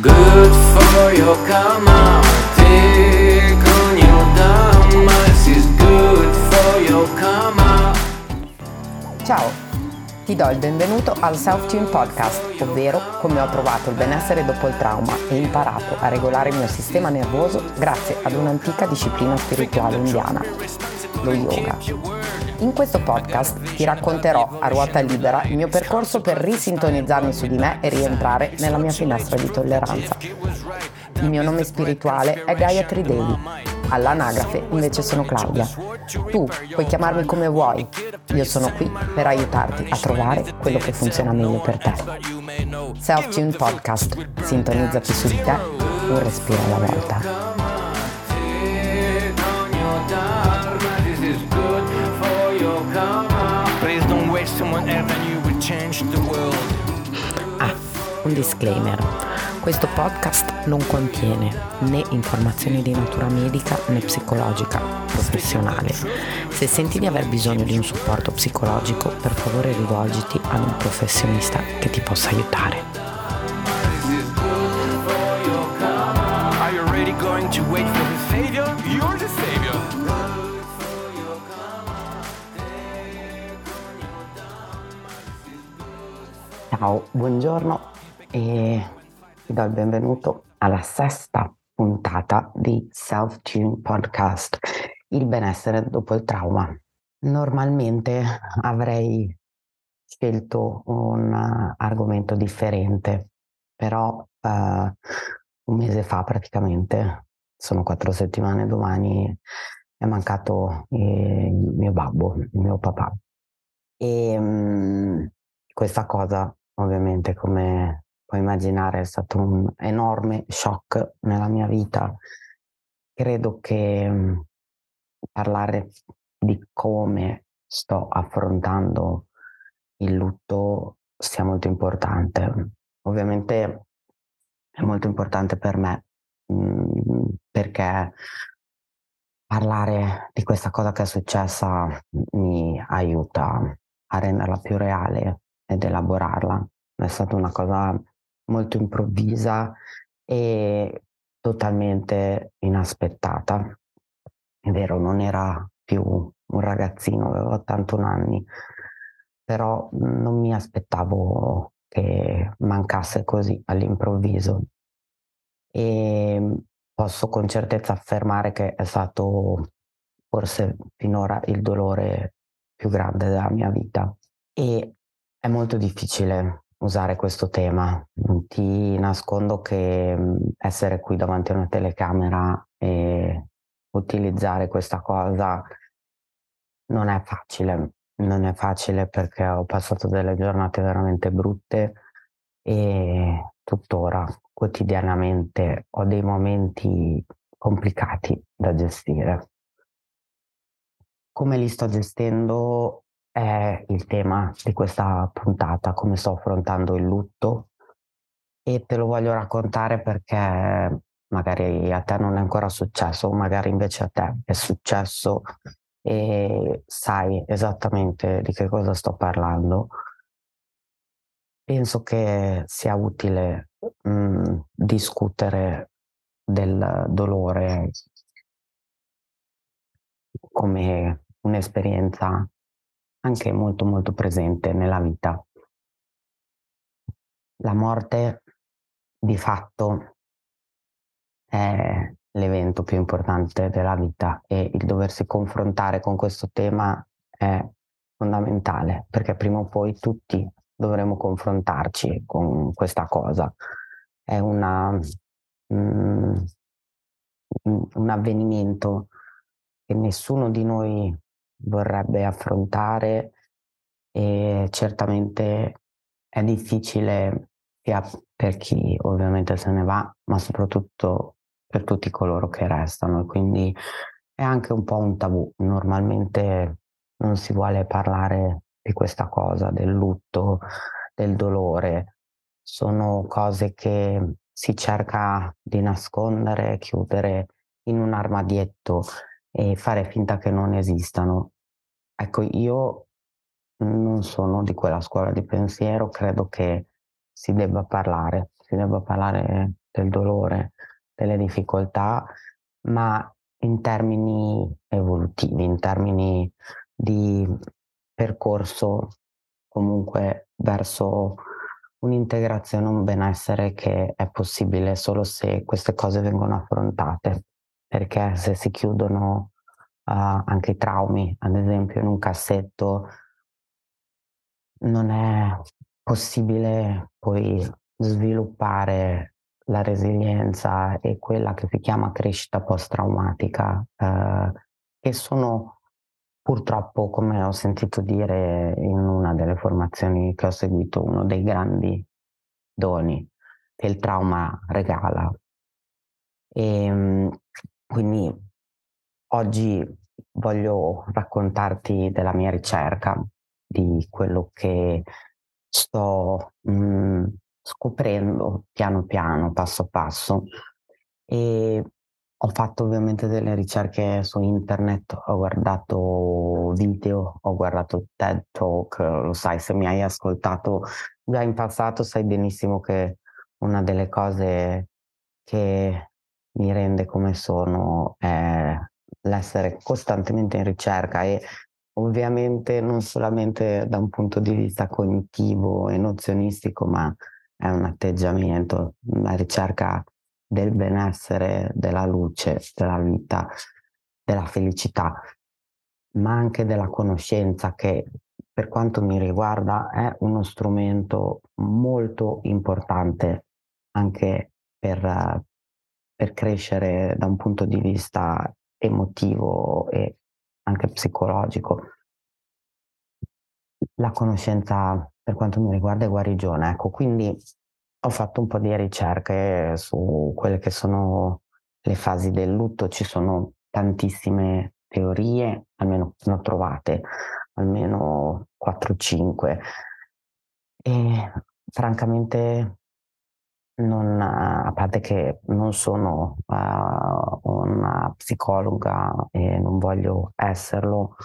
Good for your karma. Take on your dharma This is good for your karma. Ciao, ti do il benvenuto al Self-Tune Podcast, ovvero come ho trovato il benessere dopo il trauma e imparato a regolare il mio sistema nervoso grazie ad un'antica disciplina spirituale indiana, lo yoga. In questo podcast ti racconterò a ruota libera il mio percorso per risintonizzarmi su di me e rientrare nella mia finestra di tolleranza. Il mio nome spirituale è Gayatri Devi, all'anagrafe invece sono Claudia. Tu puoi chiamarmi come vuoi, io sono qui per aiutarti a trovare quello che funziona meglio per te. Self-Tune Podcast, sintonizzati su di te, un respiro alla volta. Ah, un disclaimer. Questo podcast non contiene né informazioni di natura medica né psicologica professionale. Se senti di aver bisogno di un supporto psicologico, per favore rivolgiti ad un professionista che ti possa aiutare. Ciao, buongiorno e ti do il benvenuto alla sesta puntata di Self-Tune Podcast, il benessere dopo il trauma. Normalmente avrei scelto un uh, argomento differente, però uh, un mese fa praticamente, sono quattro settimane domani, è mancato eh, il mio babbo, il mio papà. E um, questa cosa ovviamente come puoi immaginare è stato un enorme shock nella mia vita. Credo che mh, parlare di come sto affrontando il lutto sia molto importante. Ovviamente è molto importante per me mh, perché parlare di questa cosa che è successa mi aiuta a renderla più reale ed elaborarla. È stata una cosa molto improvvisa e totalmente inaspettata. È vero, non era più un ragazzino, avevo 81 anni, però non mi aspettavo che mancasse così all'improvviso. E posso con certezza affermare che è stato forse finora il dolore più grande della mia vita. E è molto difficile usare questo tema. Ti nascondo che essere qui davanti a una telecamera e utilizzare questa cosa non è facile. Non è facile perché ho passato delle giornate veramente brutte e tuttora quotidianamente ho dei momenti complicati da gestire. Come li sto gestendo è il tema di questa puntata, come sto affrontando il lutto e te lo voglio raccontare perché magari a te non è ancora successo, o magari invece a te è successo e sai esattamente di che cosa sto parlando. Penso che sia utile mh, discutere del dolore come un'esperienza anche molto molto presente nella vita. La morte di fatto è l'evento più importante della vita e il doversi confrontare con questo tema è fondamentale perché prima o poi tutti dovremo confrontarci con questa cosa. È una, mm, un avvenimento che nessuno di noi vorrebbe affrontare e certamente è difficile sia per chi ovviamente se ne va, ma soprattutto per tutti coloro che restano quindi è anche un po' un tabù. Normalmente non si vuole parlare di questa cosa, del lutto, del dolore. Sono cose che si cerca di nascondere, chiudere in un armadietto e fare finta che non esistano. Ecco, io non sono di quella scuola di pensiero, credo che si debba parlare, si debba parlare del dolore, delle difficoltà, ma in termini evolutivi, in termini di percorso comunque verso un'integrazione, un benessere che è possibile solo se queste cose vengono affrontate, perché se si chiudono anche i traumi, ad esempio in un cassetto, non è possibile poi sviluppare la resilienza e quella che si chiama crescita post-traumatica, eh, sono purtroppo, come ho sentito dire in una delle formazioni che ho seguito, uno dei grandi doni che il trauma regala. E ehm, quindi oggi voglio raccontarti della mia ricerca, di quello che sto mh, mm, scoprendo piano piano, passo passo. E ho fatto ovviamente delle ricerche su internet, ho guardato video, ho guardato TED Talk, lo sai, se mi hai ascoltato già in passato sai benissimo che una delle cose che mi rende come sono è l'essere costantemente in ricerca e ovviamente non solamente da un punto di vista cognitivo e nozionistico, ma è un atteggiamento, la ricerca del benessere, della luce, della vita, della felicità, ma anche della conoscenza che per quanto mi riguarda è uno strumento molto importante anche per, per crescere da un punto di vista emotivo e anche psicologico. La conoscenza per quanto mi riguarda è guarigione, ecco, quindi ho fatto un po' di ricerche su quelle che sono le fasi del lutto, ci sono tantissime teorie, almeno ne ho trovate almeno 4-5 e francamente non, a parte che non sono uh, psicologa e non voglio esserlo,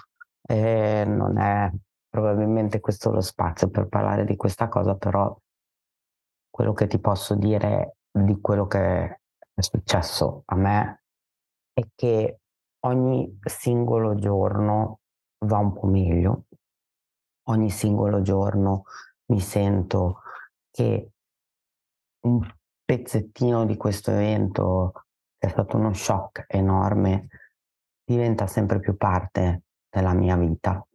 e non è probabilmente questo lo spazio per parlare di questa cosa, però quello che ti posso dire di quello che è successo a me è che ogni singolo giorno va un po' meglio, ogni singolo giorno mi sento che un pezzettino di questo evento, è stato uno shock enorme, diventa sempre più parte della mia vita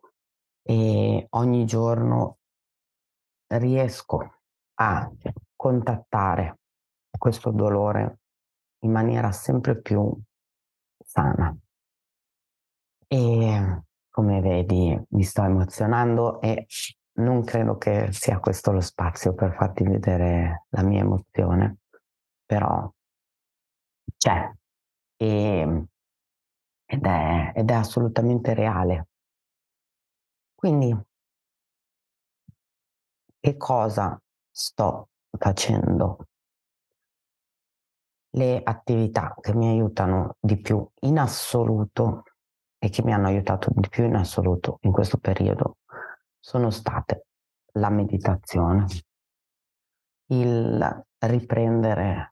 e ogni giorno riesco a contattare questo dolore in maniera sempre più sana. E come vedi mi sto emozionando e non credo che sia questo lo spazio per farti vedere la mia emozione, però c'è e, ed, è, ed è assolutamente reale. Quindi, che cosa sto facendo? Le attività che mi aiutano di più in assoluto e che mi hanno aiutato di più in assoluto in questo periodo sono state la meditazione, il riprendere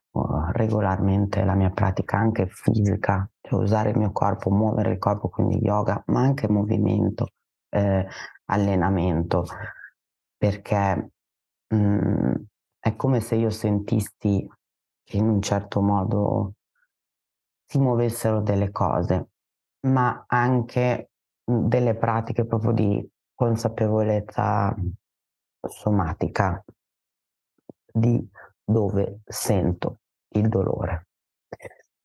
regolarmente la mia pratica anche fisica, cioè usare il mio corpo, muovere il corpo, quindi yoga, ma anche movimento, eh, allenamento, perché mh, mm, è come se io sentissi che in un certo modo si muovessero delle cose, ma anche mm, delle pratiche proprio di consapevolezza somatica di dove sento il dolore.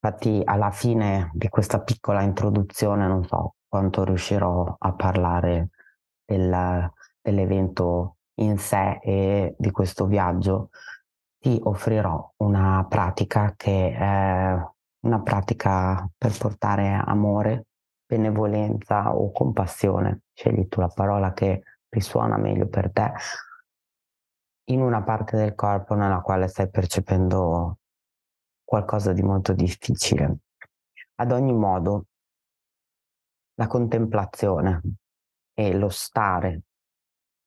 Infatti alla fine di questa piccola introduzione non so quanto riuscirò a parlare del, dell'evento in sé e di questo viaggio, ti offrirò una pratica che è una pratica per portare amore benevolenza o compassione, scegli tu la parola che risuona meglio per te, in una parte del corpo nella quale stai percependo qualcosa di molto difficile. Ad ogni modo, la contemplazione e lo stare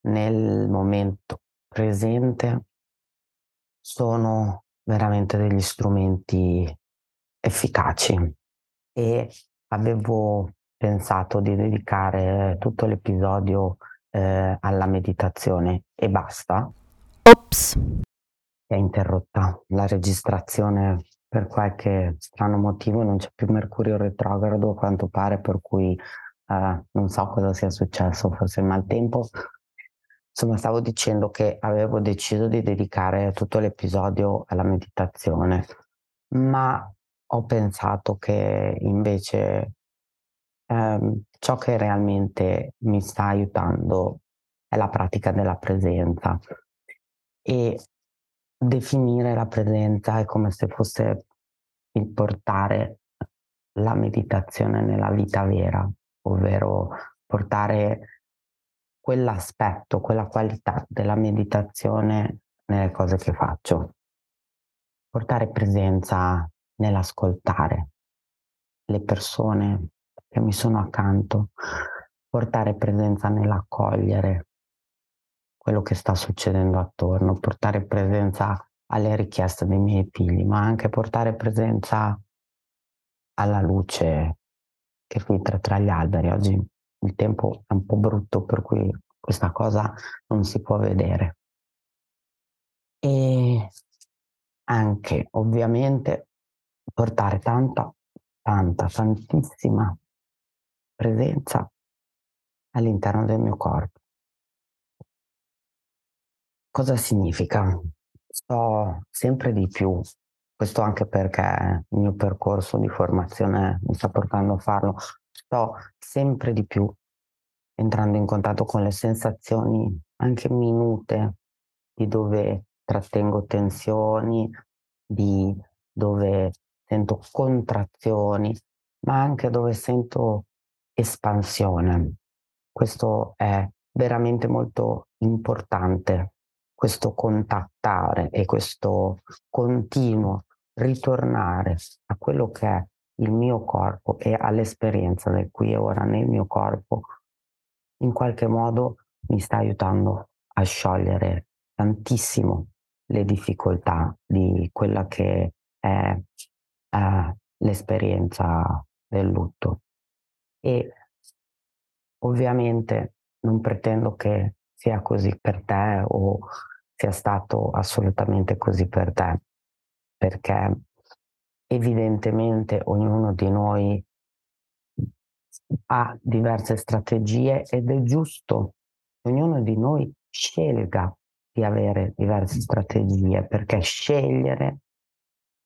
nel momento presente sono veramente degli strumenti efficaci e avevo pensato di dedicare tutto l'episodio eh, alla meditazione e basta. Ops. È interrotta la registrazione per qualche strano motivo, non c'è più Mercurio retrogrado a quanto pare, per cui eh, non so cosa sia successo, forse il maltempo. Insomma, stavo dicendo che avevo deciso di dedicare tutto l'episodio alla meditazione, ma ho pensato che invece ehm, ciò che realmente mi sta aiutando è la pratica della presenza e definire la presenza è come se fosse il portare la meditazione nella vita vera, ovvero portare quell'aspetto, quella qualità della meditazione nelle cose che faccio. Portare presenza nell'ascoltare le persone che mi sono accanto, portare presenza nell'accogliere quello che sta succedendo attorno, portare presenza alle richieste dei miei figli, ma anche portare presenza alla luce che filtra tra gli alberi. Oggi il tempo è un po' brutto, per cui questa cosa non si può vedere. E anche ovviamente portare tanta, tanta, tantissima presenza all'interno del mio corpo. Cosa significa? Sto sempre di più, questo anche perché il mio percorso di formazione mi sta portando a farlo, sto sempre di più entrando in contatto con le sensazioni anche minute di dove trattengo tensioni, di dove sento contrazioni, ma anche dove sento espansione. Questo è veramente molto importante, questo contattare e questo continuo ritornare a quello che è il mio corpo e all'esperienza del qui e ora nel mio corpo, in qualche modo mi sta aiutando a sciogliere tantissimo le difficoltà di quella che è eh, l'esperienza del lutto. E ovviamente non pretendo che sia così per te o sia stato assolutamente così per te, perché evidentemente ognuno di noi ha diverse strategie ed è giusto ognuno di noi scelga di avere diverse strategie, perché scegliere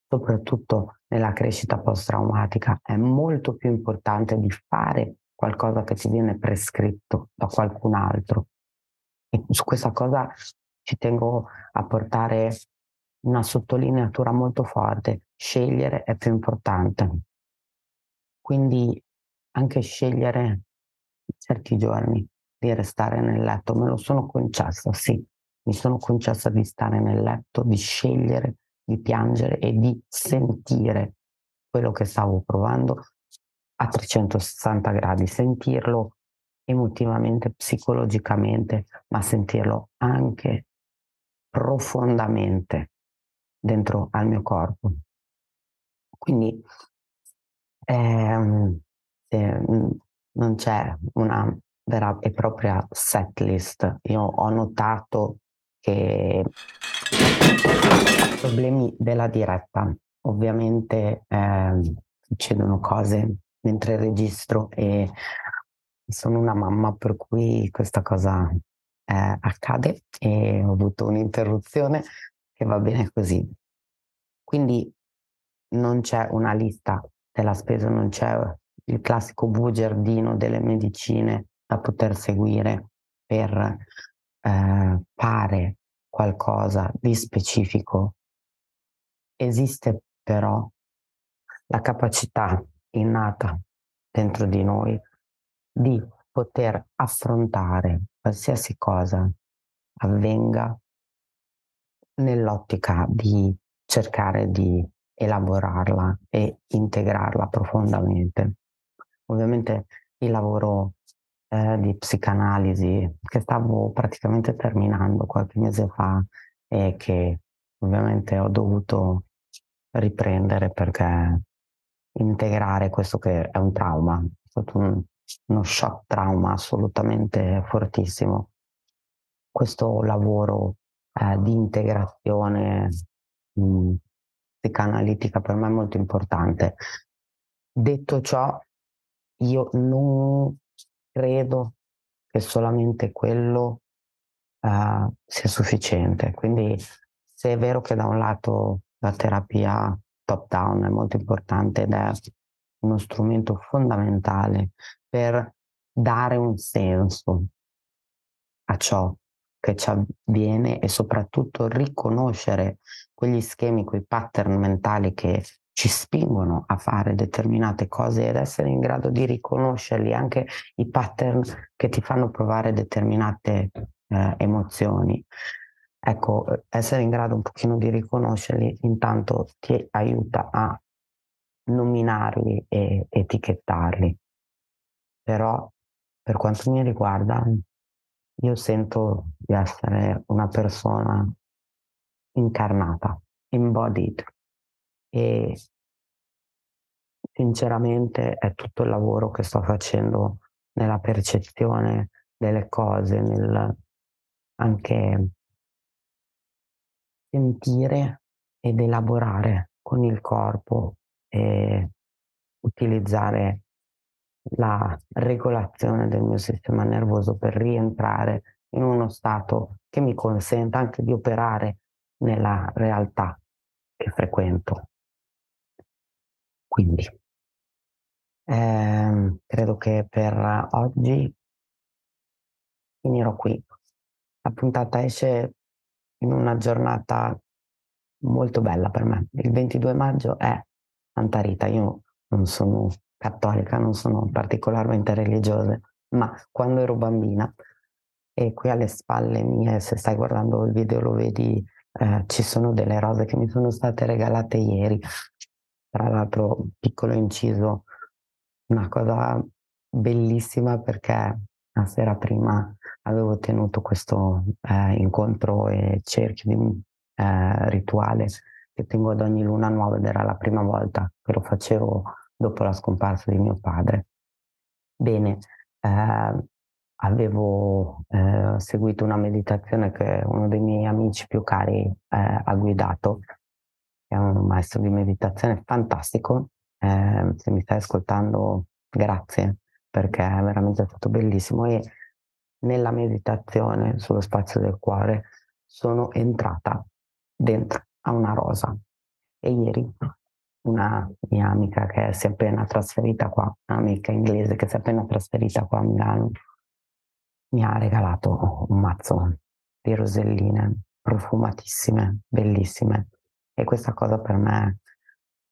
soprattutto nella crescita post-traumatica, è molto più importante di fare qualcosa che ci viene prescritto da qualcun altro. E su questa cosa ci tengo a portare una sottolineatura molto forte. Scegliere è più importante. Quindi anche scegliere certi giorni di restare nel letto, me lo sono concessa, sì, mi sono concessa di stare nel letto, di scegliere di piangere e di sentire quello che stavo provando a 360 gradi, sentirlo emotivamente, psicologicamente, ma sentirlo anche profondamente dentro al mio corpo. Quindi ehm, non c'è una vera e propria set list. Io ho notato che problemi della diretta. Ovviamente eh, succedono cose mentre registro e sono una mamma per cui questa cosa eh, accade e ho avuto un'interruzione che va bene così. Quindi non c'è una lista della spesa, non c'è il classico bugiardino delle medicine da poter seguire per eh, fare qualcosa di specifico. Esiste però la capacità innata dentro di noi di poter affrontare qualsiasi cosa avvenga nell'ottica di cercare di elaborarla e integrarla profondamente. Ovviamente il lavoro eh, di psicanalisi che stavo praticamente terminando qualche mese fa e che ovviamente ho dovuto riprendere perché integrare questo che è un trauma, è stato un, uno shock trauma assolutamente fortissimo. Questo lavoro eh, di integrazione mh, mm, psicanalitica per me è molto importante. Detto ciò, io non credo che solamente quello uh, sia sufficiente. Quindi se è vero che da un lato la terapia top down è molto importante ed è uno strumento fondamentale per dare un senso a ciò che ci avviene e soprattutto riconoscere quegli schemi, quei pattern mentali che ci spingono a fare determinate cose ed essere in grado di riconoscerli, anche i pattern che ti fanno provare determinate eh, emozioni. Ecco, essere in grado un pochino di riconoscerli intanto ti aiuta a nominarli e etichettarli. Però per quanto mi riguarda, io sento di essere una persona incarnata, embodied, e sinceramente è tutto il lavoro che sto facendo nella percezione delle cose, nel anche sentire ed elaborare con il corpo e utilizzare la regolazione del mio sistema nervoso per rientrare in uno stato che mi consenta anche di operare nella realtà che frequento. Quindi ehm, credo che per oggi finirò qui. La puntata esce in una giornata molto bella per me. Il 22 maggio è Santa Rita. Io non sono cattolica, non sono particolarmente religiosa, ma quando ero bambina e qui alle spalle mie, se stai guardando il video lo vedi, eh, ci sono delle rose che mi sono state regalate ieri tra l'altro, piccolo inciso, una cosa bellissima perché la sera prima avevo tenuto questo eh, incontro e cerchio di eh, rituale che tengo ad ogni luna nuova ed era la prima volta che lo facevo dopo la scomparsa di mio padre. Bene, eh, avevo eh, seguito una meditazione che uno dei miei amici più cari eh, ha guidato è un maestro di meditazione fantastico. Eh, se mi stai ascoltando, grazie, perché è veramente stato bellissimo. E nella meditazione sullo spazio del cuore sono entrata dentro a una rosa. E ieri una mia amica che si è appena trasferita qua, un'amica inglese che si è appena trasferita qua a Milano, mi ha regalato un mazzo di roselline profumatissime, bellissime, e questa cosa per me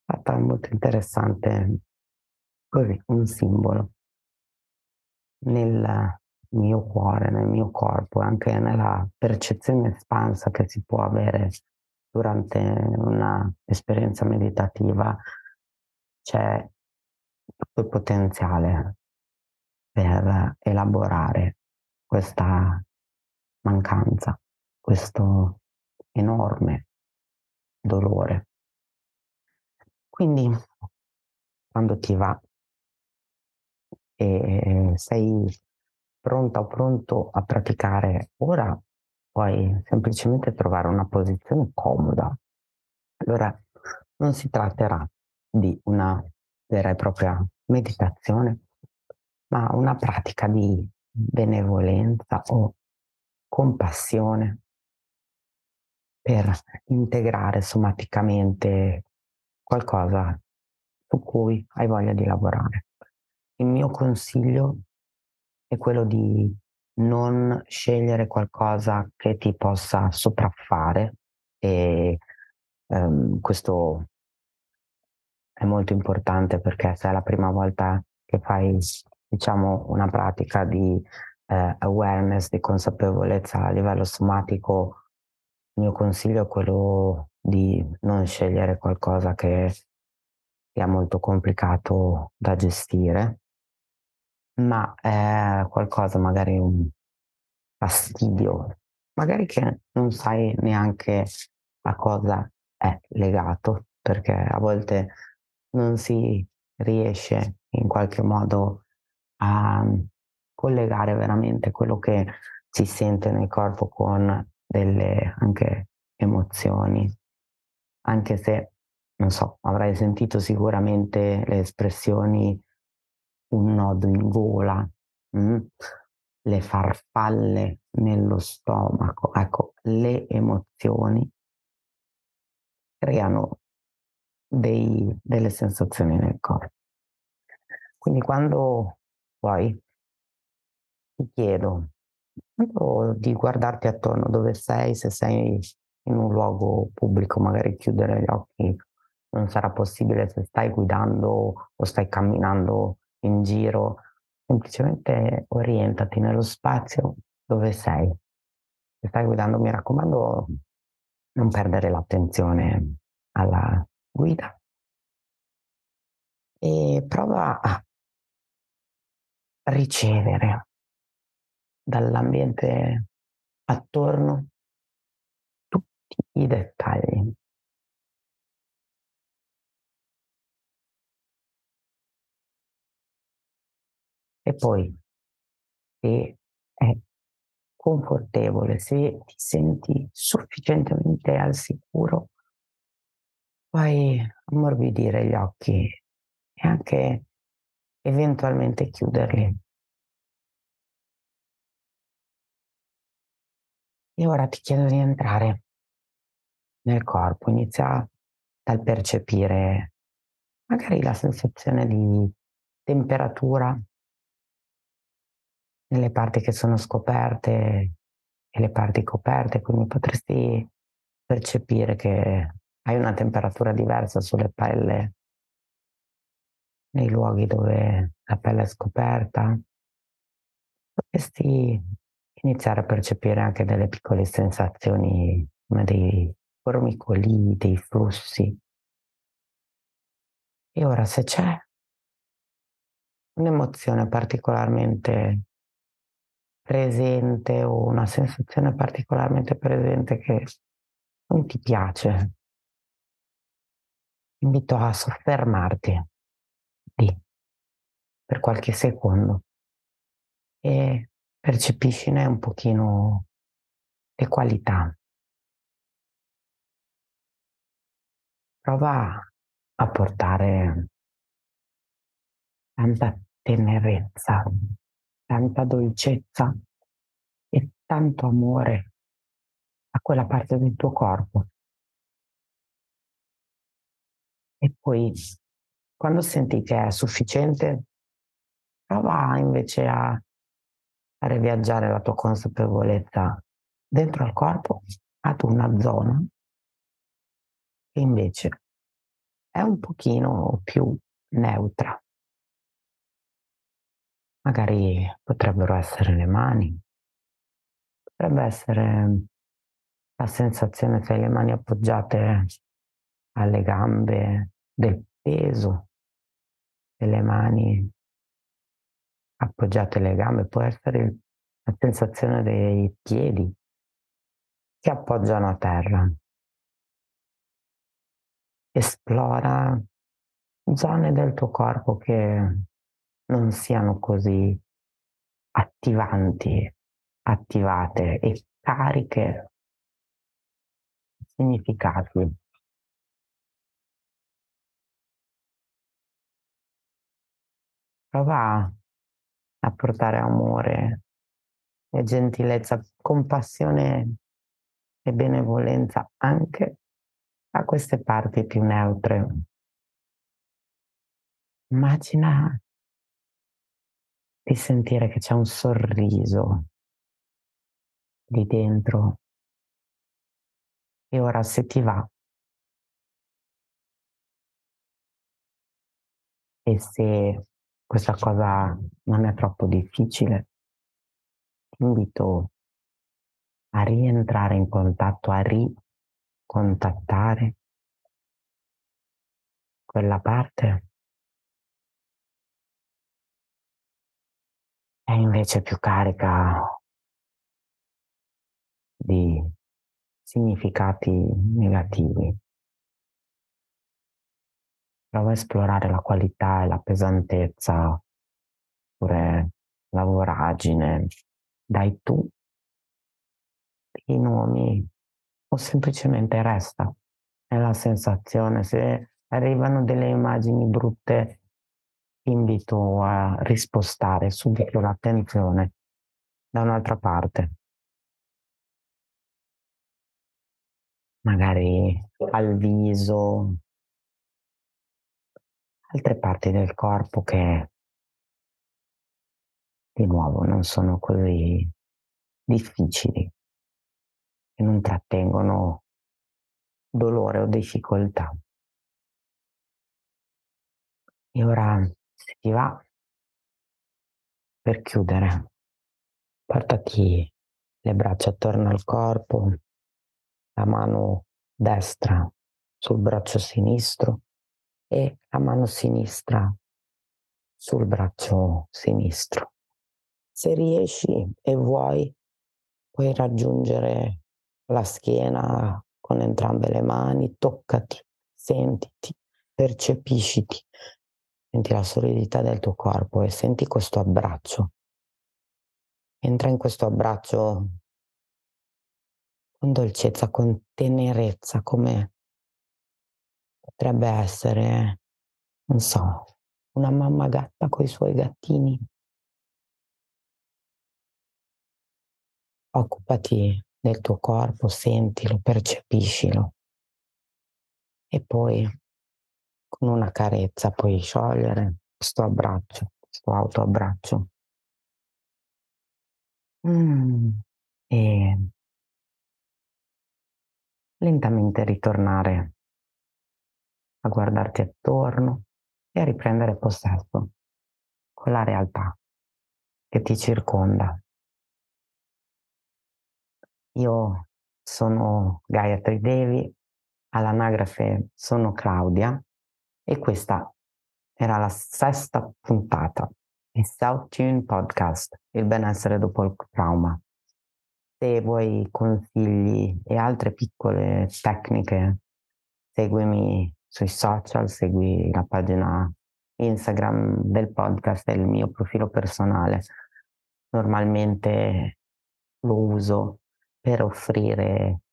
è stata molto interessante, così, un simbolo nel mio cuore, nel mio corpo, anche nella percezione espansa che si può avere durante un'esperienza meditativa, c'è tutto il potenziale per elaborare questa mancanza, questo enorme dolore. Quindi quando ti va e sei pronta o pronto a praticare ora, puoi semplicemente trovare una posizione comoda. Allora non si tratterà di una vera e propria meditazione, ma una pratica di benevolenza o compassione per integrare somaticamente qualcosa su cui hai voglia di lavorare. Il mio consiglio è quello di non scegliere qualcosa che ti possa sopraffare e um, questo è molto importante perché se è la prima volta che fai diciamo una pratica di eh, awareness, di consapevolezza a livello somatico il mio consiglio è quello di non scegliere qualcosa che sia molto complicato da gestire ma è qualcosa magari un fastidio, magari che non sai neanche a cosa è legato, perché a volte non si riesce in qualche modo a collegare veramente quello che si sente nel corpo con delle anche emozioni. Anche se, non so, avrai sentito sicuramente le espressioni un nodo in gola, mh? le farfalle nello stomaco, ecco, le emozioni creano dei, delle sensazioni nel corpo. Quindi quando poi ti chiedo di guardarti attorno dove sei, se sei in un luogo pubblico, magari chiudere gli occhi non sarà possibile se stai guidando o stai camminando in giro, semplicemente orientati nello spazio dove sei. Se stai guidando, mi raccomando, non perdere l'attenzione alla guida e prova a ricevere dall'ambiente attorno tutti i dettagli. E poi, se è confortevole, se ti senti sufficientemente al sicuro, puoi ammorbidire gli occhi e anche eventualmente chiuderli. E ora ti chiedo di entrare nel corpo, inizia dal percepire magari la sensazione di temperatura nelle parti che sono scoperte e le parti coperte, quindi potresti percepire che hai una temperatura diversa sulle pelle nei luoghi dove la pelle è scoperta. Potresti iniziare a percepire anche delle piccole sensazioni come dei formicoli, dei flussi. E ora se c'è un'emozione particolarmente presente o una sensazione particolarmente presente che non ti piace, invito a soffermarti lì per qualche secondo e percepiscine un pochino le qualità. Prova a portare tanta tenerezza, tanta dolcezza e tanto amore a quella parte del tuo corpo. E poi, quando senti che è sufficiente, prova invece a fare viaggiare la tua consapevolezza dentro al corpo ad una zona che invece è un pochino più neutra. Magari potrebbero essere le mani, potrebbe essere la sensazione se hai le mani appoggiate alle gambe del peso delle mani appoggiate alle gambe, può essere la sensazione dei piedi che appoggiano a terra. Esplora zone del tuo corpo che non siano così attivanti, attivate e cariche significati. Prova a portare amore e gentilezza, compassione e benevolenza anche a queste parti più neutre. Immagina di sentire che c'è un sorriso di dentro. E ora se ti va, e se questa cosa non è troppo difficile, ti invito a rientrare in contatto, a ricontattare quella parte è invece più carica di significati negativi. Prova a esplorare la qualità e la pesantezza, oppure la voragine. Dai tu i nomi o semplicemente resta. È la sensazione. Se arrivano delle immagini brutte, invito a rispostare subito l'attenzione da un'altra parte. Magari al viso, altre parti del corpo che di nuovo non sono così difficili e non trattengono dolore o difficoltà. E ora, se ti va, per chiudere, portati le braccia attorno al corpo, la mano destra sul braccio sinistro e la mano sinistra sul braccio sinistro. Se riesci e vuoi, puoi raggiungere la schiena con entrambe le mani, toccati, sentiti, percepisciti, senti la solidità del tuo corpo e senti questo abbraccio. Entra in questo abbraccio con dolcezza, con tenerezza, come potrebbe essere, non so, una mamma gatta con i suoi gattini. Occupati del tuo corpo, sentilo, percepiscilo. E poi con una carezza puoi sciogliere questo abbraccio, questo autoabbraccio. Mm. E lentamente ritornare a guardarti attorno e a riprendere possesso con la realtà che ti circonda. Io sono Gayatri Devi, all'anagrafe sono Claudia e questa era la sesta puntata di South Tune Podcast, il benessere dopo il trauma. Se vuoi consigli e altre piccole tecniche, seguimi sui social, segui la pagina Instagram del podcast e il mio profilo personale. Normalmente lo uso per offrire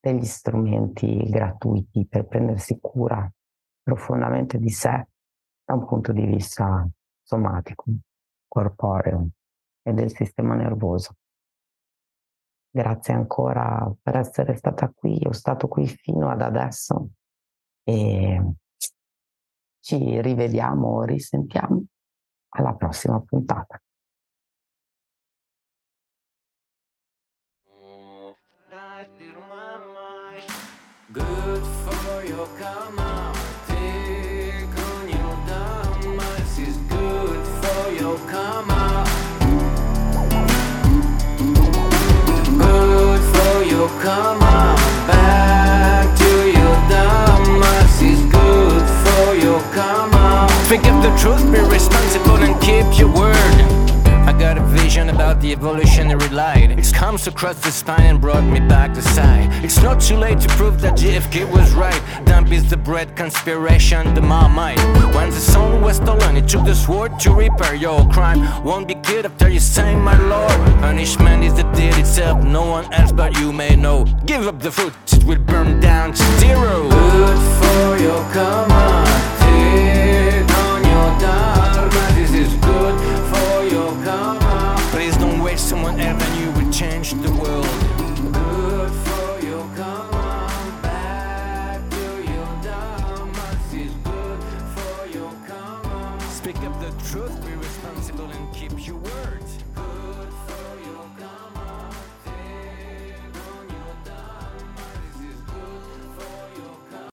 degli strumenti gratuiti per prendersi cura profondamente di sé da un punto di vista somatico, corporeo e del sistema nervoso. Grazie ancora per essere stata qui, ho stato qui fino ad adesso e ci rivediamo, risentiamo alla prossima puntata. Your karma. Back to your good for your karma. Speak of the truth, be responsible and keep your word. I got a vision about the evolutionary light arms across the spine and brought me back to sight. It's not too late to prove that JFK was right. Dump is the bread, conspiration, the marmite. When the song was stolen, it took the sword to repair your crime. Won't be killed after you sign my law. Punishment is the deed itself, no one else but you may know. Give up the food, it will burn down to zero. Good for your command, take on your dharma, this is good.